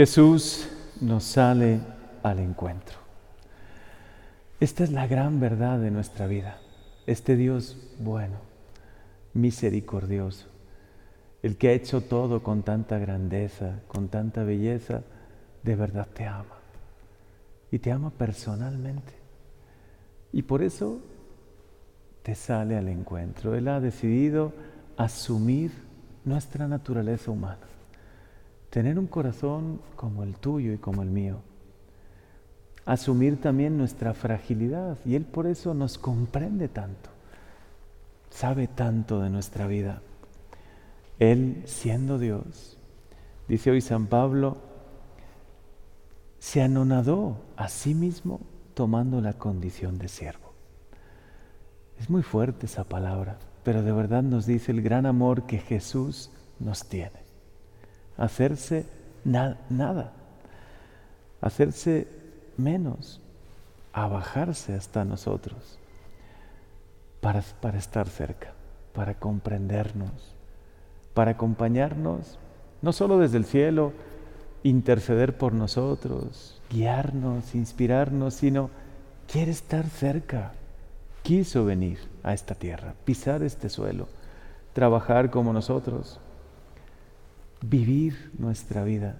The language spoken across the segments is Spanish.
Jesús nos sale al encuentro. Esta es la gran verdad de nuestra vida. Este Dios bueno, misericordioso, el que ha hecho todo con tanta grandeza, con tanta belleza, de verdad te ama. Y te ama personalmente. Y por eso te sale al encuentro. Él ha decidido asumir nuestra naturaleza humana. Tener un corazón como el tuyo y como el mío. Asumir también nuestra fragilidad. Y Él por eso nos comprende tanto. Sabe tanto de nuestra vida. Él siendo Dios. Dice hoy San Pablo, se anonadó a sí mismo tomando la condición de siervo. Es muy fuerte esa palabra, pero de verdad nos dice el gran amor que Jesús nos tiene. Hacerse nada, hacerse menos, abajarse hasta nosotros para, para estar cerca, para comprendernos, para acompañarnos, no solo desde el cielo, interceder por nosotros, guiarnos, inspirarnos, sino quiere estar cerca. Quiso venir a esta tierra, pisar este suelo, trabajar como nosotros, vivir nuestra vida.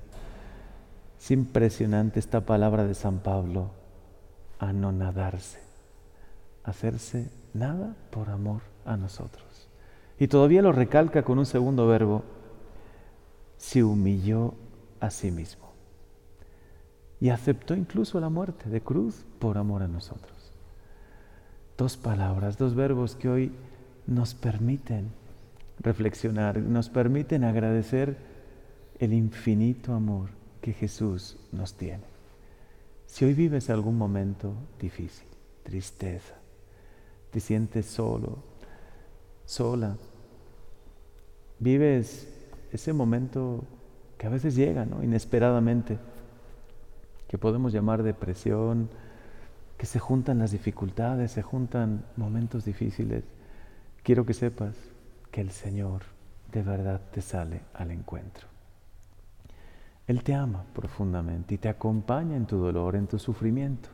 Es impresionante esta palabra de San Pablo, anonadarse, hacerse nada por amor a nosotros. Y todavía lo recalca con un segundo verbo, se humilló a sí mismo. Y aceptó incluso la muerte de cruz por amor a nosotros. Dos palabras, dos verbos que hoy nos permiten reflexionar, nos permiten agradecer el infinito amor que Jesús nos tiene. Si hoy vives algún momento difícil, tristeza, te sientes solo, sola, vives ese momento que a veces llega, ¿no? Inesperadamente, que podemos llamar depresión, que se juntan las dificultades, se juntan momentos difíciles. Quiero que sepas que el Señor de verdad te sale al encuentro. Él te ama profundamente y te acompaña en tu dolor, en tu sufrimiento,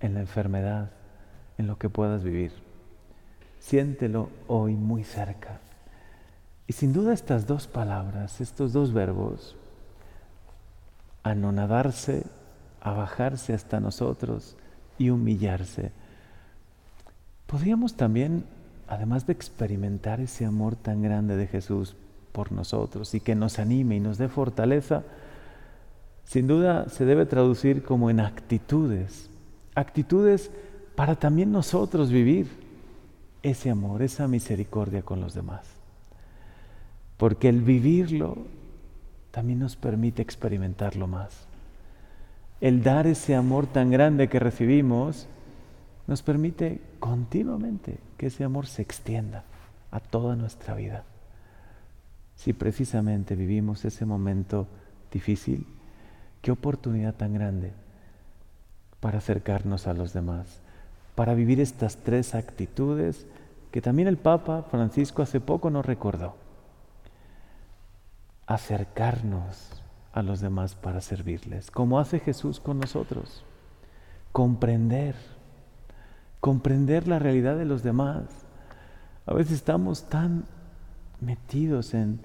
en la enfermedad, en lo que puedas vivir. Siéntelo hoy muy cerca y sin duda estas dos palabras, estos dos verbos, anonadarse, abajarse hasta nosotros y humillarse, podríamos también, además de experimentar ese amor tan grande de Jesús por nosotros y que nos anime y nos dé fortaleza, sin duda se debe traducir como en actitudes, actitudes para también nosotros vivir ese amor, esa misericordia con los demás porque el vivirlo también nos permite experimentarlo más. El dar ese amor tan grande que recibimos nos permite continuamente que ese amor se extienda a toda nuestra vida. Si precisamente vivimos ese momento difícil, qué oportunidad tan grande para acercarnos a los demás, para vivir estas tres actitudes que también el Papa Francisco hace poco nos recordó acercarnos a los demás para servirles, como hace Jesús con nosotros. Comprender, comprender la realidad de los demás. A veces estamos tan metidos en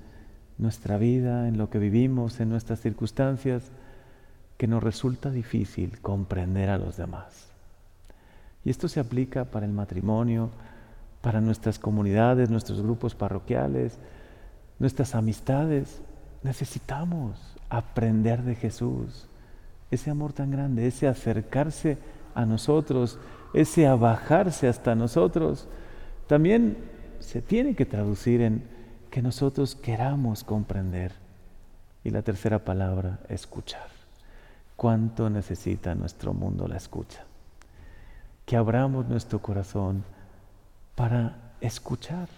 nuestra vida, en lo que vivimos, en nuestras circunstancias, que nos resulta difícil comprender a los demás. Y esto se aplica para el matrimonio, para nuestras comunidades, nuestros grupos parroquiales, nuestras amistades. Necesitamos aprender de Jesús, ese amor tan grande, ese acercarse a nosotros, ese abajarse hasta nosotros. También se tiene que traducir en que nosotros queramos comprender. Y la tercera palabra, escuchar. ¿Cuánto necesita nuestro mundo la escucha? Que abramos nuestro corazón para escuchar,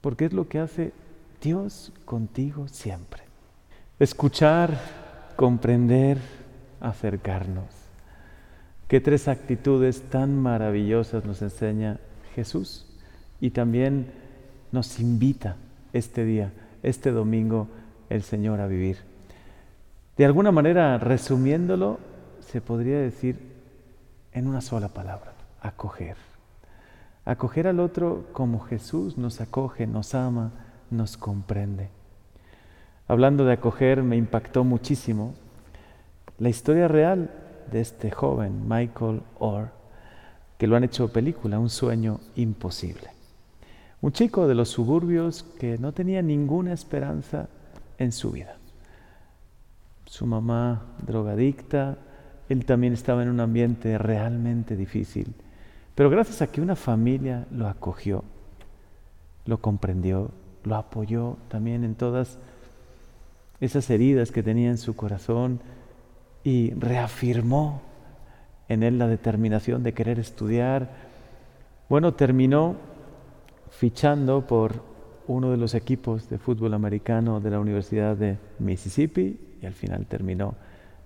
porque es lo que hace Dios contigo siempre. Escuchar, comprender, acercarnos. Qué tres actitudes tan maravillosas nos enseña Jesús y también nos invita este día, este domingo, el Señor a vivir. De alguna manera, resumiéndolo, se podría decir en una sola palabra, acoger. Acoger al otro como Jesús nos acoge, nos ama, nos comprende. Hablando de acoger, me impactó muchísimo la historia real de este joven, Michael Orr, que lo han hecho película, Un sueño imposible. Un chico de los suburbios que no tenía ninguna esperanza en su vida su mamá drogadicta, él también estaba en un ambiente realmente difícil. Pero gracias a que una familia lo acogió, lo comprendió, lo apoyó también en todas esas heridas que tenía en su corazón y reafirmó en él la determinación de querer estudiar, bueno, terminó fichando por uno de los equipos de fútbol americano de la Universidad de Mississippi y al final terminó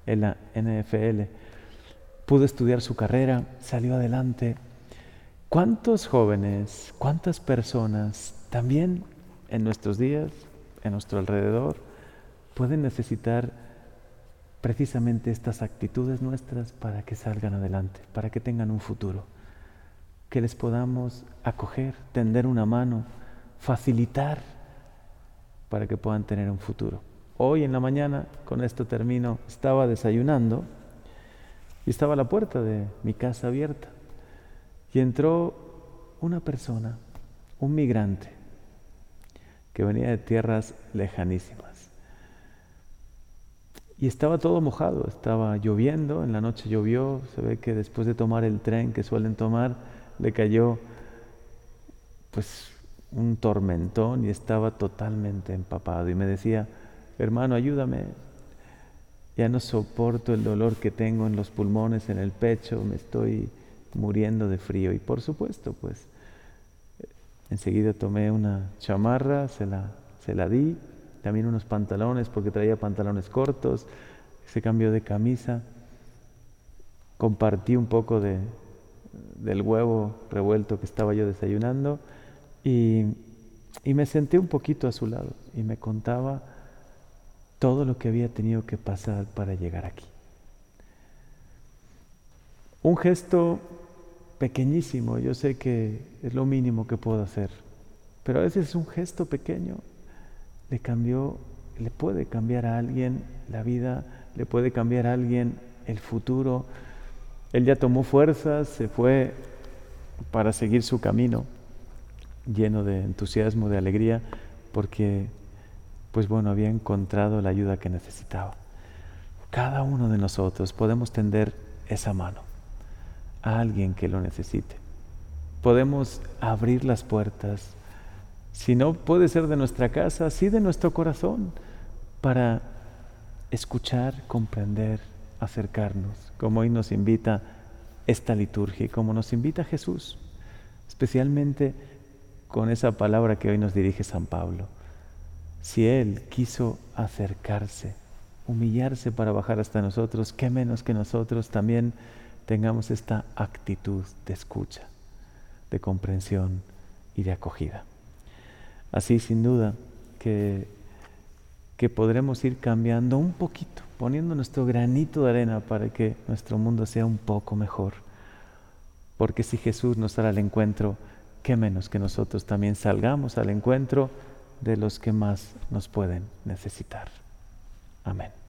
en la NFL. Pudo estudiar su carrera, salió adelante. ¿Cuántos jóvenes, cuántas personas también en nuestros días, en nuestro alrededor, pueden necesitar precisamente estas actitudes nuestras para que salgan adelante, para que tengan un futuro? Que les podamos acoger, tender una mano, facilitar para que puedan tener un futuro. Hoy en la mañana, con esto termino, estaba desayunando y estaba la puerta de mi casa abierta. Y entró una persona, un migrante, que venía de tierras lejanísimas. Y estaba todo mojado, estaba lloviendo, en la noche llovió, se ve que después de tomar el tren que suelen tomar, le cayó pues un tormentón y estaba totalmente empapado. Y me decía, hermano, ayúdame. Ya no soporto el dolor que tengo en los pulmones, en el pecho, me estoy muriendo de frío. Y por supuesto, pues, enseguida tomé una chamarra, se la, se la di, también unos pantalones, porque traía pantalones cortos, se cambió de camisa, compartí un poco de, del huevo revuelto que estaba yo desayunando y, y me senté un poquito a su lado y me contaba todo lo que había tenido que pasar para llegar aquí. Un gesto pequeñísimo, yo sé que es lo mínimo que puedo hacer, pero a veces un gesto pequeño le cambió, le puede cambiar a alguien la vida, le puede cambiar a alguien el futuro. Él ya tomó fuerzas, se fue para seguir su camino lleno de entusiasmo, de alegría, porque pues bueno, había encontrado la ayuda que necesitaba. Cada uno de nosotros podemos tender esa mano a alguien que lo necesite. Podemos abrir las puertas, si no puede ser de nuestra casa, sí de nuestro corazón, para escuchar, comprender, acercarnos, como hoy nos invita esta liturgia y como nos invita Jesús, especialmente con esa palabra que hoy nos dirige San Pablo si Él quiso acercarse, humillarse para bajar hasta nosotros, qué menos que nosotros también tengamos esta actitud de escucha, de comprensión y de acogida. Así sin duda que, que podremos ir cambiando un poquito, poniendo nuestro granito de arena para que nuestro mundo sea un poco mejor. Porque si Jesús nos dará al encuentro, qué menos que nosotros también salgamos al encuentro de los que más nos pueden necesitar. Amén.